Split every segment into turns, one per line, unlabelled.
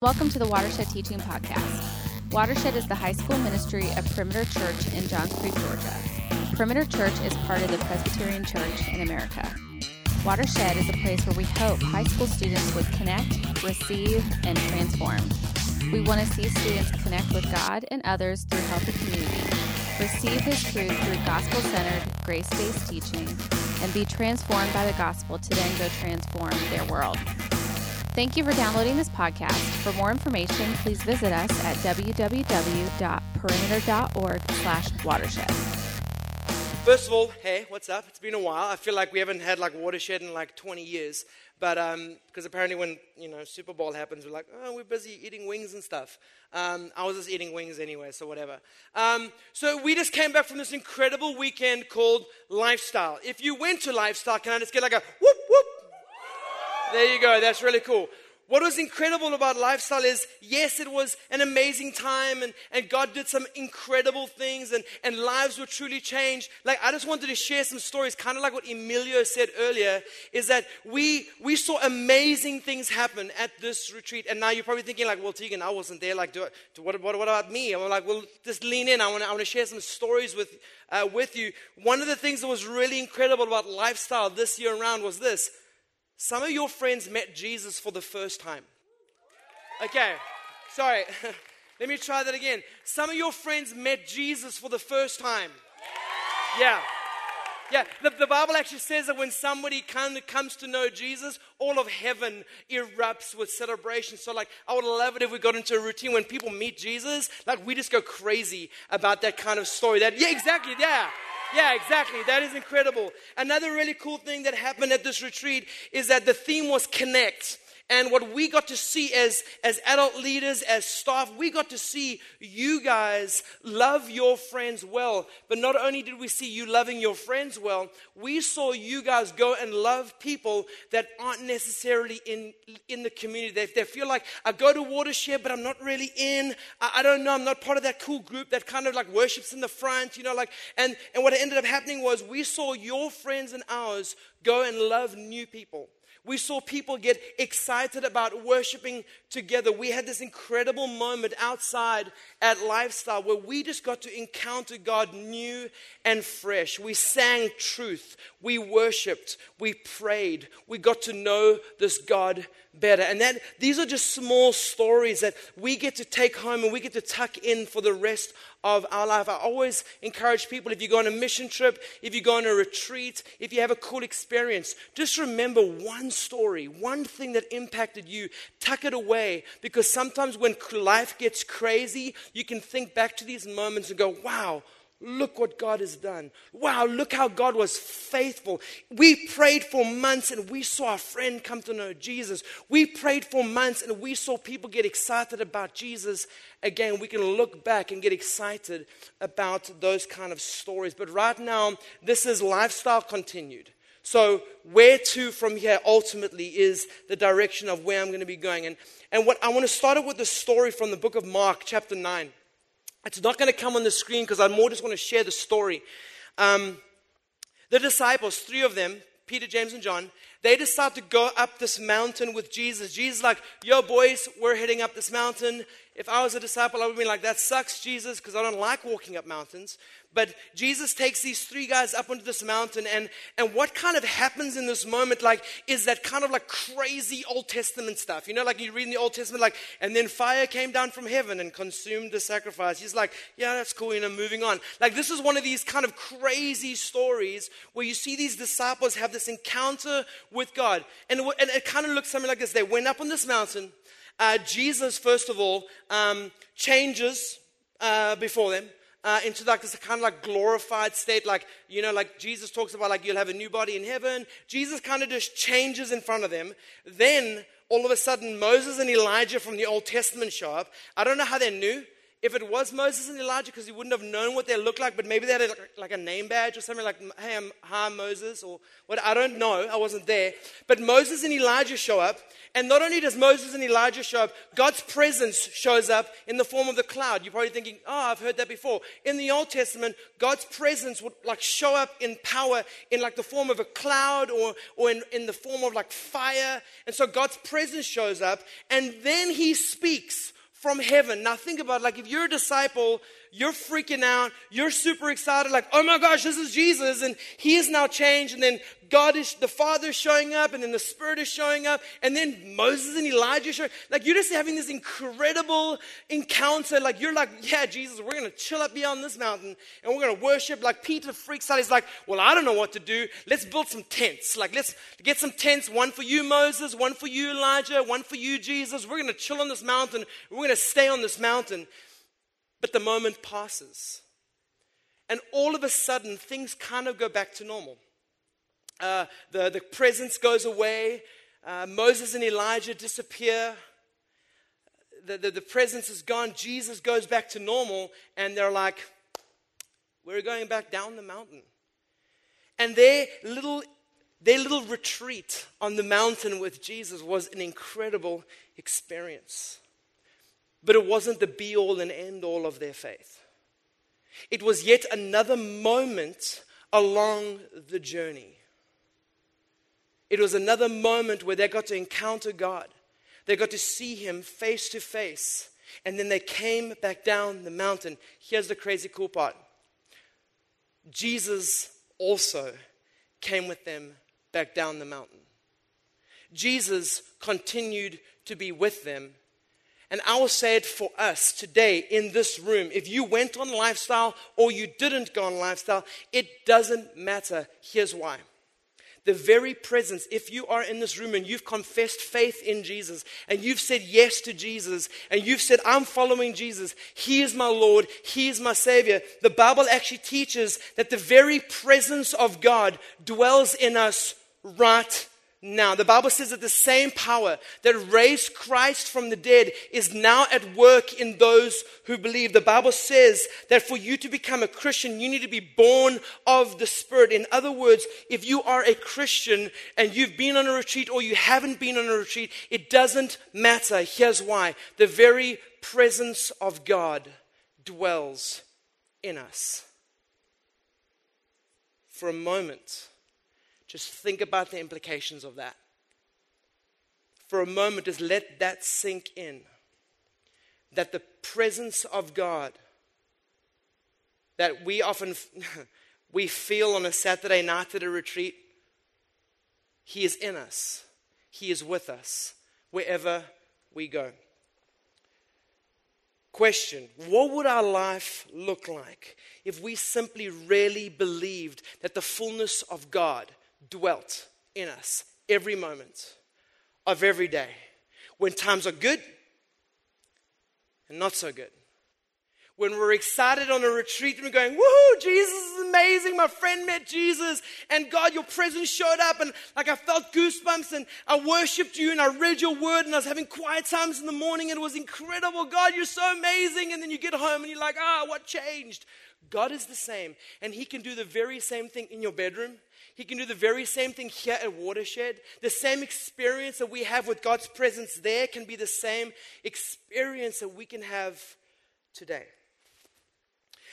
Welcome to the Watershed Teaching Podcast. Watershed is the high school ministry of Perimeter Church in Johns Creek, Georgia. Perimeter Church is part of the Presbyterian Church in America. Watershed is a place where we hope high school students would connect, receive, and transform. We want to see students connect with God and others through healthy community, receive His truth through gospel centered, grace based teaching, and be transformed by the gospel to then go transform their world. Thank you for downloading this podcast. For more information, please visit us at www.perimeter.org slash watershed.
First of all, hey, what's up? It's been a while. I feel like we haven't had like watershed in like 20 years. But because um, apparently when you know Super Bowl happens, we're like, oh, we're busy eating wings and stuff. Um, I was just eating wings anyway, so whatever. Um, so we just came back from this incredible weekend called Lifestyle. If you went to Lifestyle, can I just get like a whoop whoop? There you go. That's really cool. What was incredible about lifestyle is, yes, it was an amazing time and, and God did some incredible things and, and lives were truly changed. Like, I just wanted to share some stories, kind of like what Emilio said earlier, is that we, we saw amazing things happen at this retreat. And now you're probably thinking like, well, Tegan, I wasn't there. Like, do, do what, what, what about me? I'm like, well, just lean in. I want to I wanna share some stories with, uh, with you. One of the things that was really incredible about lifestyle this year around was this some of your friends met Jesus for the first time. Okay, sorry. Let me try that again. Some of your friends met Jesus for the first time. Yeah. Yeah, the, the, Bible actually says that when somebody come, comes to know Jesus, all of heaven erupts with celebration. So, like, I would love it if we got into a routine when people meet Jesus, like, we just go crazy about that kind of story. That, yeah, exactly, yeah. Yeah, exactly. That is incredible. Another really cool thing that happened at this retreat is that the theme was connect. And what we got to see as, as adult leaders, as staff, we got to see you guys love your friends well. But not only did we see you loving your friends well, we saw you guys go and love people that aren't necessarily in, in the community. They, they feel like, I go to Watershed, but I'm not really in. I, I don't know, I'm not part of that cool group that kind of like worships in the front, you know, like, and, and what ended up happening was we saw your friends and ours go and love new people. We saw people get excited about worshiping together. We had this incredible moment outside at Lifestyle where we just got to encounter God new and fresh. We sang truth, we worshiped, we prayed, we got to know this God better. And that these are just small stories that we get to take home and we get to tuck in for the rest of our life. I always encourage people if you go on a mission trip, if you go on a retreat, if you have a cool experience, just remember one story, one thing that impacted you. Tuck it away because sometimes when life gets crazy, you can think back to these moments and go, wow Look what God has done. Wow, look how God was faithful. We prayed for months and we saw a friend come to know Jesus. We prayed for months and we saw people get excited about Jesus. Again, we can look back and get excited about those kind of stories. But right now, this is lifestyle continued. So, where to from here ultimately is the direction of where I'm going to be going. And, and what I want to start with the story from the book of Mark, chapter 9. It's not going to come on the screen because I more just want to share the story. Um, the disciples, three of them, Peter, James, and John, they decide to go up this mountain with Jesus. Jesus like, yo, boys, we're heading up this mountain. If I was a disciple, I would be like, that sucks, Jesus, because I don't like walking up mountains. But Jesus takes these three guys up onto this mountain, and, and what kind of happens in this moment, like, is that kind of like crazy Old Testament stuff. You know, like you read in the Old Testament, like, and then fire came down from heaven and consumed the sacrifice. He's like, yeah, that's cool, you know, moving on. Like, this is one of these kind of crazy stories where you see these disciples have this encounter with God. And, and it kind of looks something like this. They went up on this mountain uh, Jesus, first of all, um, changes uh, before them. Uh, into like this kind of like glorified state, like you know, like Jesus talks about, like you'll have a new body in heaven. Jesus kind of just changes in front of them. Then all of a sudden, Moses and Elijah from the Old Testament show up. I don't know how they knew. If it was Moses and Elijah, because he wouldn't have known what they looked like, but maybe they had a, like a name badge or something like, hey, I'm hi, Moses, or what, I don't know, I wasn't there. But Moses and Elijah show up, and not only does Moses and Elijah show up, God's presence shows up in the form of the cloud. You're probably thinking, oh, I've heard that before. In the Old Testament, God's presence would like show up in power in like the form of a cloud or, or in, in the form of like fire. And so God's presence shows up, and then he speaks from heaven. Now think about like if you're a disciple, you're freaking out, you're super excited, like, oh my gosh, this is Jesus, and he is now changed, and then God is the Father showing up, and then the Spirit is showing up, and then Moses and Elijah show like you're just having this incredible encounter. Like you're like, yeah, Jesus, we're gonna chill up beyond this mountain and we're gonna worship. Like Peter freaks out, he's like, Well, I don't know what to do. Let's build some tents. Like let's get some tents, one for you, Moses, one for you, Elijah, one for you, Jesus. We're gonna chill on this mountain, we're gonna stay on this mountain. But the moment passes. And all of a sudden, things kind of go back to normal. Uh, the, the presence goes away. Uh, Moses and Elijah disappear. The, the, the presence is gone. Jesus goes back to normal. And they're like, we're going back down the mountain. And their little, their little retreat on the mountain with Jesus was an incredible experience. But it wasn't the be all and end all of their faith. It was yet another moment along the journey. It was another moment where they got to encounter God. They got to see Him face to face. And then they came back down the mountain. Here's the crazy cool part Jesus also came with them back down the mountain. Jesus continued to be with them and I will say it for us today in this room. If you went on lifestyle or you didn't go on lifestyle, it doesn't matter. Here's why. The very presence, if you are in this room and you've confessed faith in Jesus and you've said yes to Jesus and you've said, I'm following Jesus, He is my Lord, He is my Savior, the Bible actually teaches that the very presence of God dwells in us right now. The Bible says that the same power that raised Christ from the dead is now at work in those who believe. The Bible says that for you to become a Christian, you need to be born of the Spirit. In other words, if you are a Christian and you've been on a retreat or you haven't been on a retreat, it doesn't matter. Here's why the very presence of God dwells in us. For a moment, just think about the implications of that. For a moment, just let that sink in. That the presence of God that we often we feel on a Saturday night at a retreat, He is in us. He is with us wherever we go. Question What would our life look like if we simply really believed that the fullness of God dwelt in us every moment of every day when times are good and not so good. When we're excited on a retreat and we're going, woohoo, Jesus is amazing. My friend met Jesus and God, your presence showed up and like I felt goosebumps and I worshiped you and I read your word and I was having quiet times in the morning and it was incredible. God, you're so amazing. And then you get home and you're like, ah, what changed? God is the same and He can do the very same thing in your bedroom he can do the very same thing here at Watershed. The same experience that we have with God's presence there can be the same experience that we can have today.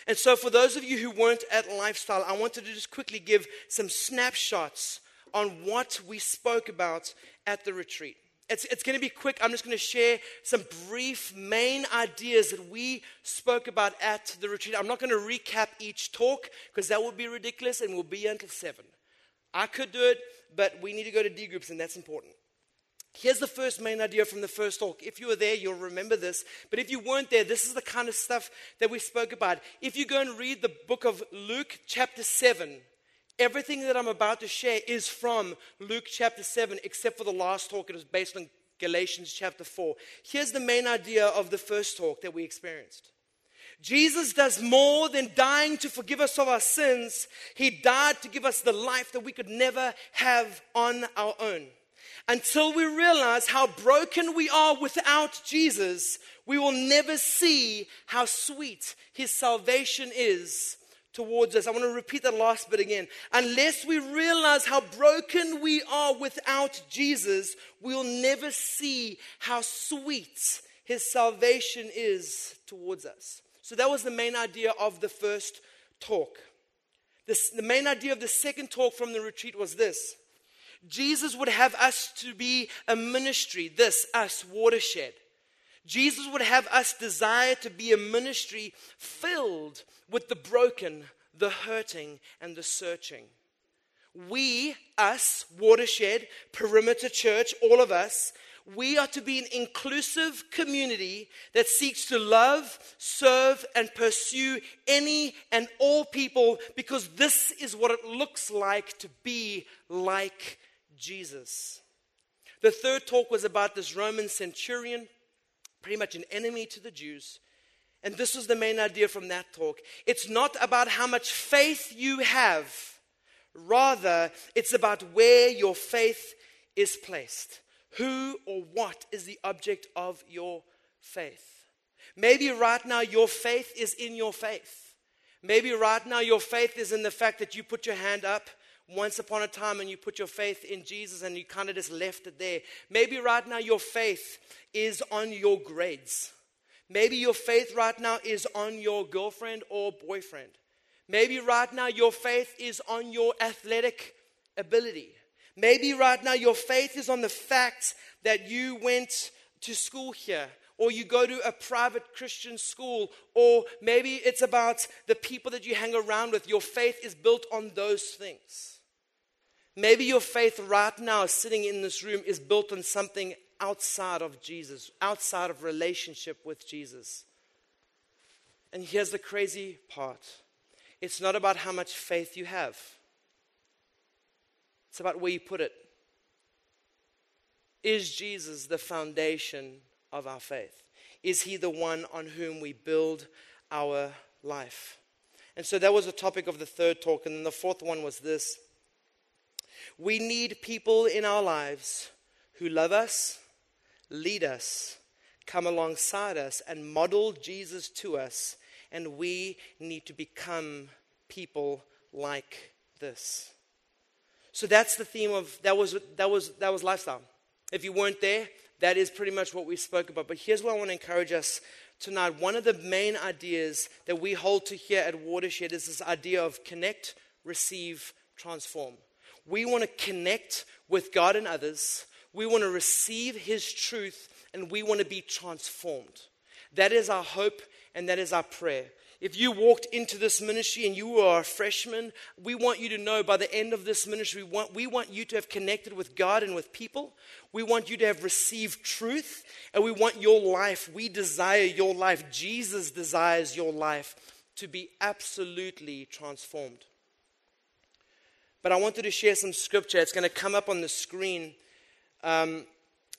And so, for those of you who weren't at Lifestyle, I wanted to just quickly give some snapshots on what we spoke about at the retreat. It's, it's going to be quick. I'm just going to share some brief main ideas that we spoke about at the retreat. I'm not going to recap each talk because that would be ridiculous and we'll be until 7. I could do it, but we need to go to D groups, and that's important. Here's the first main idea from the first talk. If you were there, you'll remember this. But if you weren't there, this is the kind of stuff that we spoke about. If you go and read the book of Luke, chapter 7, everything that I'm about to share is from Luke chapter 7, except for the last talk. It was based on Galatians chapter 4. Here's the main idea of the first talk that we experienced Jesus does more than dying to forgive us of our sins. He died to give us the life that we could never have on our own. Until we realize how broken we are without Jesus, we will never see how sweet his salvation is towards us. I want to repeat that last bit again. Unless we realize how broken we are without Jesus, we'll never see how sweet his salvation is towards us. So that was the main idea of the first talk. This, the main idea of the second talk from the retreat was this Jesus would have us to be a ministry, this, us, watershed. Jesus would have us desire to be a ministry filled with the broken, the hurting, and the searching. We, us, Watershed, Perimeter Church, all of us, we are to be an inclusive community that seeks to love, serve, and pursue any and all people because this is what it looks like to be like Jesus. The third talk was about this Roman centurion, pretty much an enemy to the Jews. And this was the main idea from that talk. It's not about how much faith you have, rather, it's about where your faith is placed. Who or what is the object of your faith? Maybe right now your faith is in your faith. Maybe right now your faith is in the fact that you put your hand up once upon a time and you put your faith in Jesus and you kind of just left it there. Maybe right now your faith is on your grades. Maybe your faith right now is on your girlfriend or boyfriend. Maybe right now your faith is on your athletic ability. Maybe right now your faith is on the fact that you went to school here, or you go to a private Christian school, or maybe it's about the people that you hang around with. Your faith is built on those things. Maybe your faith right now, sitting in this room, is built on something outside of Jesus, outside of relationship with Jesus. And here's the crazy part it's not about how much faith you have, it's about where you put it. Is Jesus the foundation of our faith? Is he the one on whom we build our life? And so that was the topic of the third talk. And then the fourth one was this We need people in our lives who love us, lead us, come alongside us, and model Jesus to us. And we need to become people like this. So that's the theme of that was that was that was lifestyle. If you weren't there, that is pretty much what we spoke about. But here's what I want to encourage us tonight. One of the main ideas that we hold to here at Watershed is this idea of connect, receive, transform. We want to connect with God and others. We want to receive His truth and we want to be transformed. That is our hope and that is our prayer. If you walked into this ministry and you are a freshman, we want you to know by the end of this ministry, we want, we want you to have connected with God and with people. We want you to have received truth, and we want your life, we desire your life, Jesus desires your life to be absolutely transformed. But I wanted to share some scripture. It's going to come up on the screen. Um,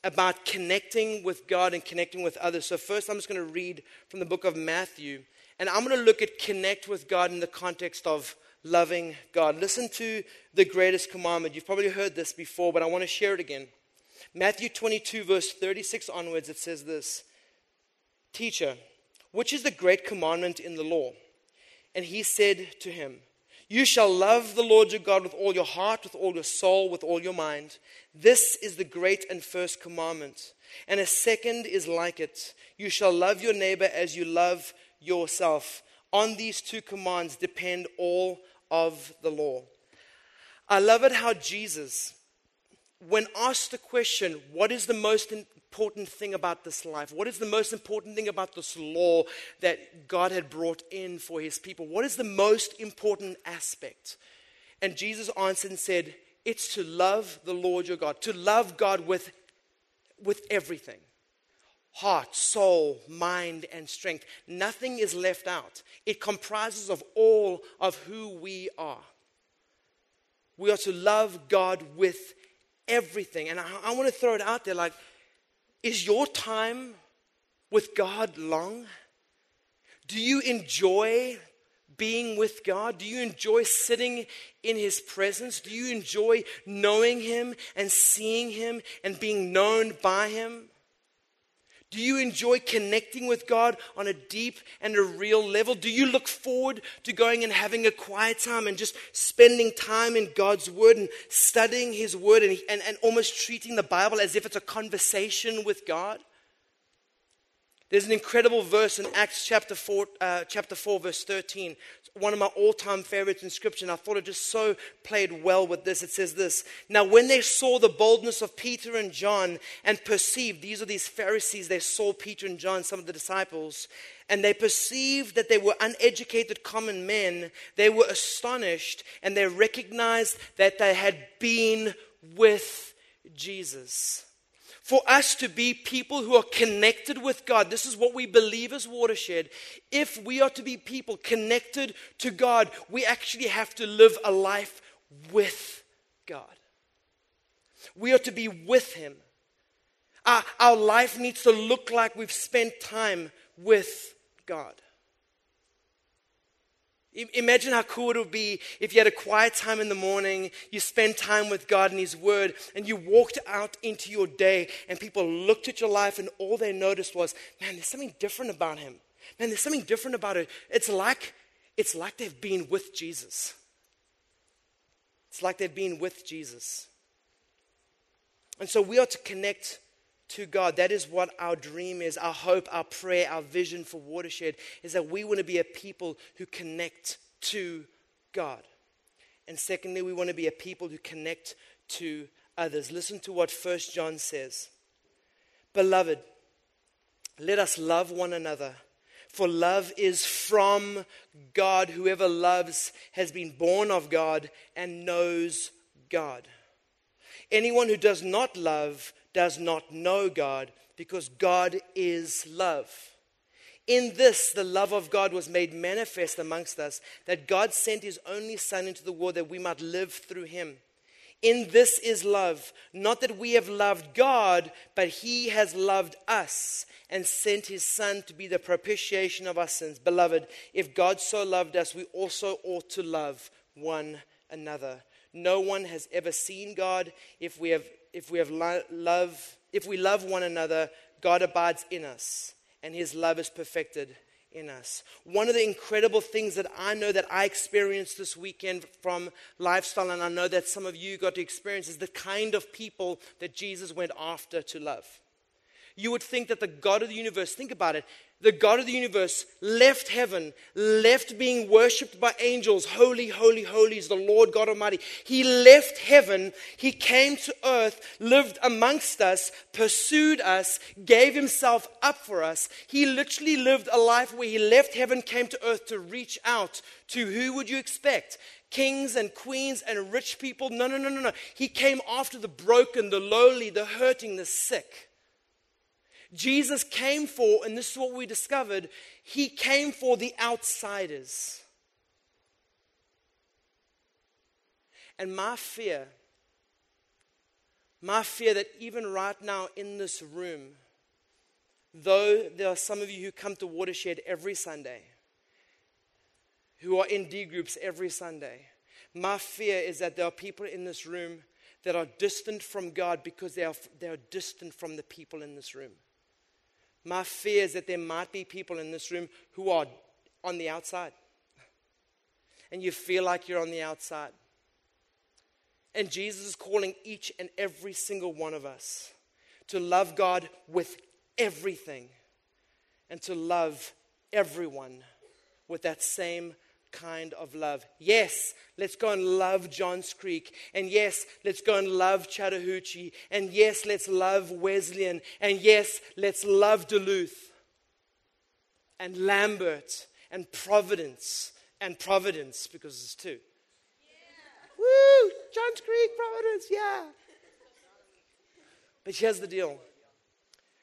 about connecting with God and connecting with others. So, first, I'm just going to read from the book of Matthew, and I'm going to look at connect with God in the context of loving God. Listen to the greatest commandment. You've probably heard this before, but I want to share it again. Matthew 22, verse 36 onwards, it says this Teacher, which is the great commandment in the law? And he said to him, you shall love the Lord your God with all your heart, with all your soul, with all your mind. This is the great and first commandment. And a second is like it. You shall love your neighbor as you love yourself. On these two commands depend all of the law. I love it how Jesus, when asked the question, What is the most important thing about this life? What is the most important thing about this law that God had brought in for his people? What is the most important aspect? And Jesus answered and said, It's to love the Lord your God, to love God with, with everything heart, soul, mind, and strength. Nothing is left out. It comprises of all of who we are. We are to love God with everything. And I, I want to throw it out there like, is your time with God long? Do you enjoy being with God? Do you enjoy sitting in His presence? Do you enjoy knowing Him and seeing Him and being known by Him? Do you enjoy connecting with God on a deep and a real level? Do you look forward to going and having a quiet time and just spending time in God's Word and studying His Word and, and, and almost treating the Bible as if it's a conversation with God? There's an incredible verse in Acts chapter 4, uh, chapter 4 verse 13. It's one of my all time favorites in Scripture. And I thought it just so played well with this. It says this Now, when they saw the boldness of Peter and John and perceived, these are these Pharisees, they saw Peter and John, some of the disciples, and they perceived that they were uneducated common men, they were astonished and they recognized that they had been with Jesus for us to be people who are connected with God. This is what we believe as Watershed. If we are to be people connected to God, we actually have to live a life with God. We are to be with Him. Our, our life needs to look like we've spent time with God. Imagine how cool it would be if you had a quiet time in the morning, you spent time with God and His Word, and you walked out into your day, and people looked at your life, and all they noticed was, man, there's something different about Him. Man, there's something different about it. It's like, it's like they've been with Jesus. It's like they've been with Jesus. And so we are to connect to God. That is what our dream is, our hope, our prayer, our vision for Watershed is that we want to be a people who connect to God. And secondly, we want to be a people who connect to others. Listen to what First John says. Beloved, let us love one another. For love is from God. Whoever loves has been born of God and knows God. Anyone who does not love does not know God because God is love. In this, the love of God was made manifest amongst us, that God sent his only Son into the world that we might live through him. In this is love, not that we have loved God, but he has loved us and sent his Son to be the propitiation of our sins. Beloved, if God so loved us, we also ought to love one another. No one has ever seen God. If we have if we have lo- love, if we love one another, God abides in us, and his love is perfected in us. One of the incredible things that I know that I experienced this weekend from lifestyle, and I know that some of you got to experience, is the kind of people that Jesus went after to love. You would think that the God of the universe, think about it, the God of the universe, left heaven, left being worshipped by angels. Holy, holy, holy is the Lord God Almighty. He left heaven, He came to earth, lived amongst us, pursued us, gave Himself up for us. He literally lived a life where He left heaven, came to earth to reach out to who would you expect? Kings and queens and rich people? No, no, no, no, no. He came after the broken, the lowly, the hurting, the sick. Jesus came for, and this is what we discovered, he came for the outsiders. And my fear, my fear that even right now in this room, though there are some of you who come to Watershed every Sunday, who are in D groups every Sunday, my fear is that there are people in this room that are distant from God because they are, they are distant from the people in this room. My fear is that there might be people in this room who are on the outside. And you feel like you're on the outside. And Jesus is calling each and every single one of us to love God with everything and to love everyone with that same kind of love. Yes, let's go and love Johns Creek. And yes, let's go and love Chattahoochee. And yes, let's love Wesleyan. And yes, let's love Duluth and Lambert and Providence and Providence because it's two. Yeah. Woo! Johns Creek, Providence, yeah. But here's the deal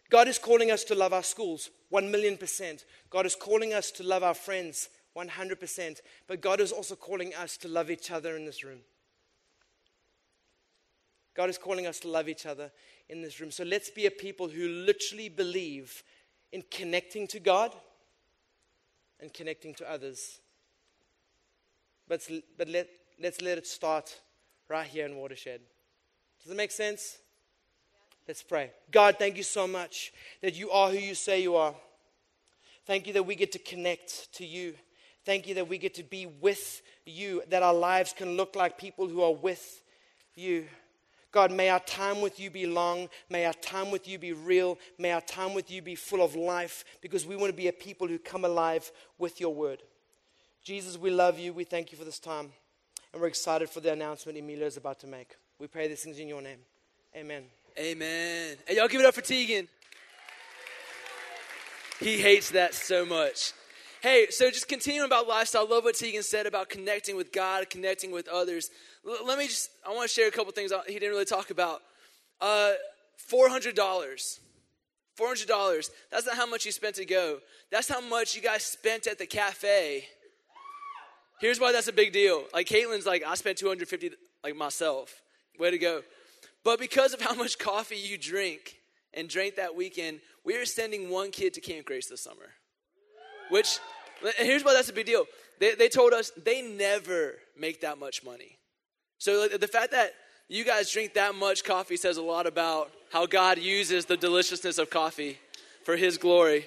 God is calling us to love our schools, 1 million percent. God is calling us to love our friends, 100%. But God is also calling us to love each other in this room. God is calling us to love each other in this room. So let's be a people who literally believe in connecting to God and connecting to others but, but let, let's let it start right here in Watershed. Does it make sense? Let's pray. God, thank you so much that you are who you say you are. Thank you that we get to connect to you. Thank you that we get to be with you, that our lives can look like people who are with you. God, may our time with you be long. May our time with you be real. May our time with you be full of life because we want to be a people who come alive with your word. Jesus, we love you. We thank you for this time. And we're excited for the announcement Emilio is about to make. We pray these things in your name. Amen.
Amen. Hey, y'all give it up for Tegan. He hates that so much. Hey, so just continuing about lifestyle, I love what Tegan said about connecting with God, connecting with others. L- let me just, I want to share a couple things he didn't really talk about. Uh, $400. $400. That's not how much you spent to go. That's how much you guys spent at the cafe. Here's why that's a big deal. Like Caitlin's like, I spent 250 like myself. Way to go. But because of how much coffee you drink and drank that weekend, we are sending one kid to Camp Grace this summer. Which and here's why that's a big deal. They, they told us they never make that much money. So the fact that you guys drink that much coffee says a lot about how God uses the deliciousness of coffee for His glory.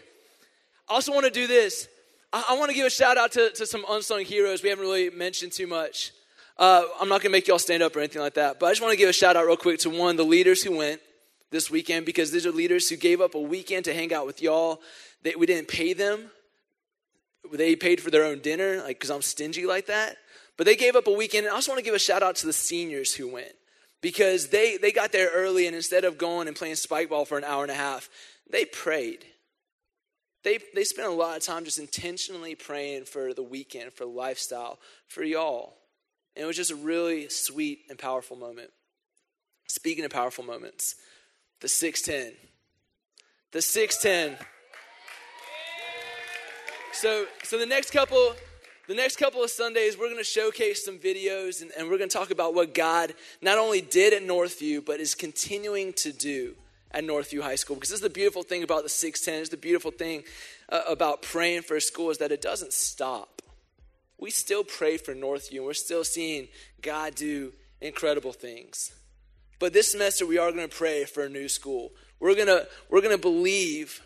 I also want to do this. I, I want to give a shout out to, to some unsung heroes we haven't really mentioned too much. Uh, I'm not going to make y'all stand up or anything like that, but I just want to give a shout out real quick to one the leaders who went this weekend because these are leaders who gave up a weekend to hang out with y'all. They, we didn't pay them, they paid for their own dinner, like, because I'm stingy like that. But they gave up a weekend. And I also want to give a shout out to the seniors who went because they, they got there early and instead of going and playing spike ball for an hour and a half, they prayed. They, they spent a lot of time just intentionally praying for the weekend, for lifestyle, for y'all. And it was just a really sweet and powerful moment. Speaking of powerful moments, the 610. The 610. So, so the next couple, the next couple of Sundays, we're going to showcase some videos and, and we're going to talk about what God not only did at Northview, but is continuing to do at Northview High School. Because this is the beautiful thing about the 610, is the beautiful thing uh, about praying for a school is that it doesn't stop. We still pray for Northview and we're still seeing God do incredible things. But this semester, we are going to pray for a new school. We're going to, we're going to believe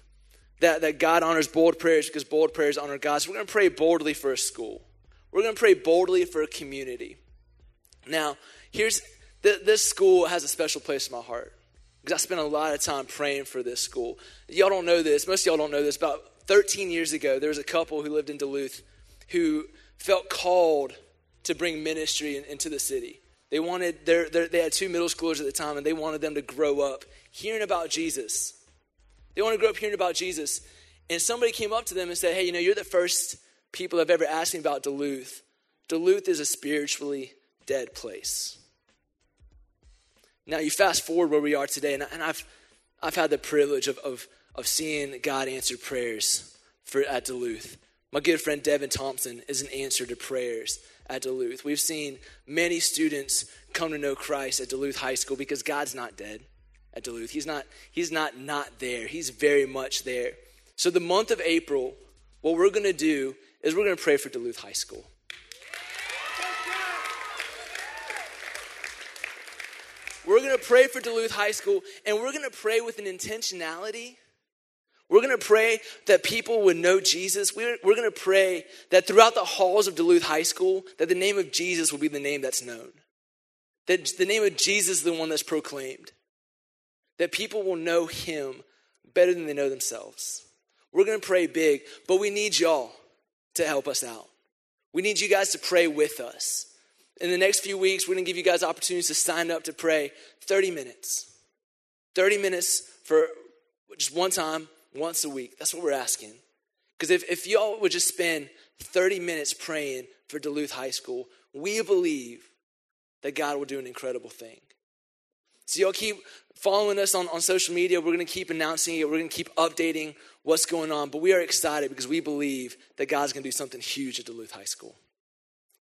that, that God honors bold prayers because bold prayers honor God. So we're going to pray boldly for a school. We're going to pray boldly for a community. Now, here's this school has a special place in my heart because I spent a lot of time praying for this school. Y'all don't know this. Most of y'all don't know this. About 13 years ago, there was a couple who lived in Duluth who felt called to bring ministry in, into the city. They wanted their, their, they had two middle schoolers at the time, and they wanted them to grow up hearing about Jesus they want to grow up hearing about Jesus. And somebody came up to them and said, Hey, you know, you're the first people I've ever asked me about Duluth. Duluth is a spiritually dead place. Now, you fast forward where we are today, and, and I've, I've had the privilege of, of, of seeing God answer prayers for, at Duluth. My good friend Devin Thompson is an answer to prayers at Duluth. We've seen many students come to know Christ at Duluth High School because God's not dead at Duluth. He's not, he's not not there. He's very much there. So the month of April, what we're going to do is we're going to pray for Duluth High School. We're going to pray for Duluth High School, and we're going to pray with an intentionality. We're going to pray that people would know Jesus. We're, we're going to pray that throughout the halls of Duluth High School, that the name of Jesus will be the name that's known. That the name of Jesus is the one that's proclaimed that people will know him better than they know themselves. We're going to pray big, but we need y'all to help us out. We need you guys to pray with us. In the next few weeks, we're going to give you guys opportunities to sign up to pray 30 minutes. 30 minutes for just one time, once a week. That's what we're asking. Because if, if y'all would just spend 30 minutes praying for Duluth High School, we believe that God will do an incredible thing. So y'all keep following us on, on social media. We're going to keep announcing it. We're going to keep updating what's going on. But we are excited because we believe that God's going to do something huge at Duluth High School.